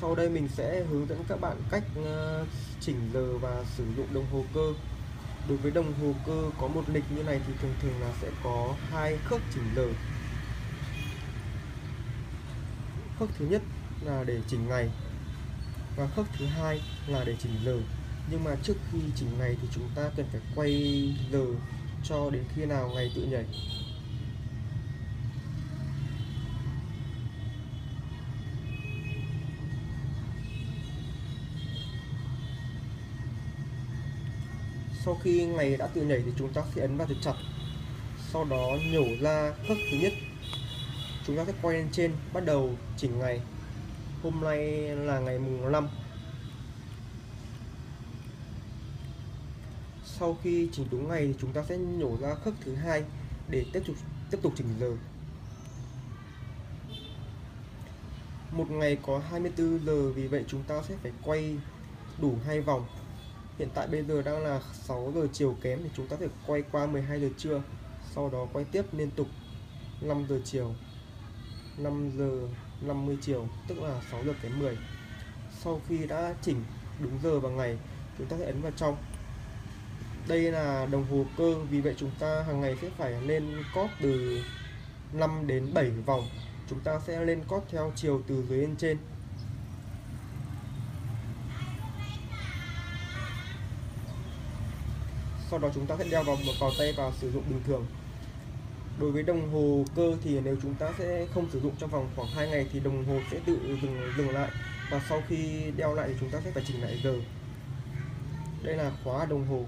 Sau đây mình sẽ hướng dẫn các bạn cách ờ, chỉnh giờ và sử dụng đồng hồ cơ. Đối với đồng hồ cơ có một lịch như này thì thường thường là sẽ có hai khớp chỉnh giờ. Khớp thứ nhất là để chỉnh ngày và khớp thứ hai là để chỉnh giờ. Nhưng mà trước khi chỉnh ngày thì chúng ta cần phải quay giờ cho đến khi nào ngày tự nhảy. Sau khi ngày đã tự nhảy thì chúng ta sẽ ấn vào thật chặt sau đó nhổ ra khớp thứ nhất. Chúng ta sẽ quay lên trên, bắt đầu chỉnh ngày. Hôm nay là ngày mùng 5 sau khi chỉnh đúng ngày thì chúng ta sẽ nhổ ra khớp thứ hai để tiếp tục tiếp tục chỉnh giờ. Một ngày có 24 giờ vì vậy chúng ta sẽ phải quay đủ hai vòng hiện tại bây giờ đang là 6 giờ chiều kém thì chúng ta phải quay qua 12 giờ trưa, sau đó quay tiếp liên tục 5 giờ chiều 5 giờ 50 chiều, tức là 6 giờ kém 10 sau khi đã chỉnh đúng giờ và ngày, chúng ta sẽ ấn vào trong. Đây là đồng hồ cơ, vì vậy chúng ta hàng ngày sẽ phải lên cót từ 5 đến 7 vòng. Chúng ta sẽ lên cót theo chiều từ dưới lên trên. Sau đó chúng ta sẽ đeo vào vào tay và sử dụng bình thường. Đối với đồng hồ cơ thì nếu chúng ta sẽ không sử dụng trong vòng khoảng 2 ngày thì đồng hồ sẽ tự dừng dừng lại. Và sau khi đeo lại thì chúng ta sẽ phải chỉnh lại giờ. Đây là khóa đồng hồ.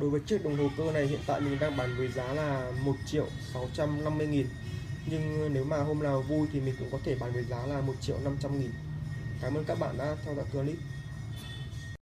Đối với chiếc đồng hồ cơ này, hiện tại mình đang bán với giá là 1 triệu 650 nghìn. Nhưng nếu mà hôm nào vui thì mình cũng có thể bán với giá là 1 triệu 500 nghìn. Cảm ơn các bạn đã theo dõi clip.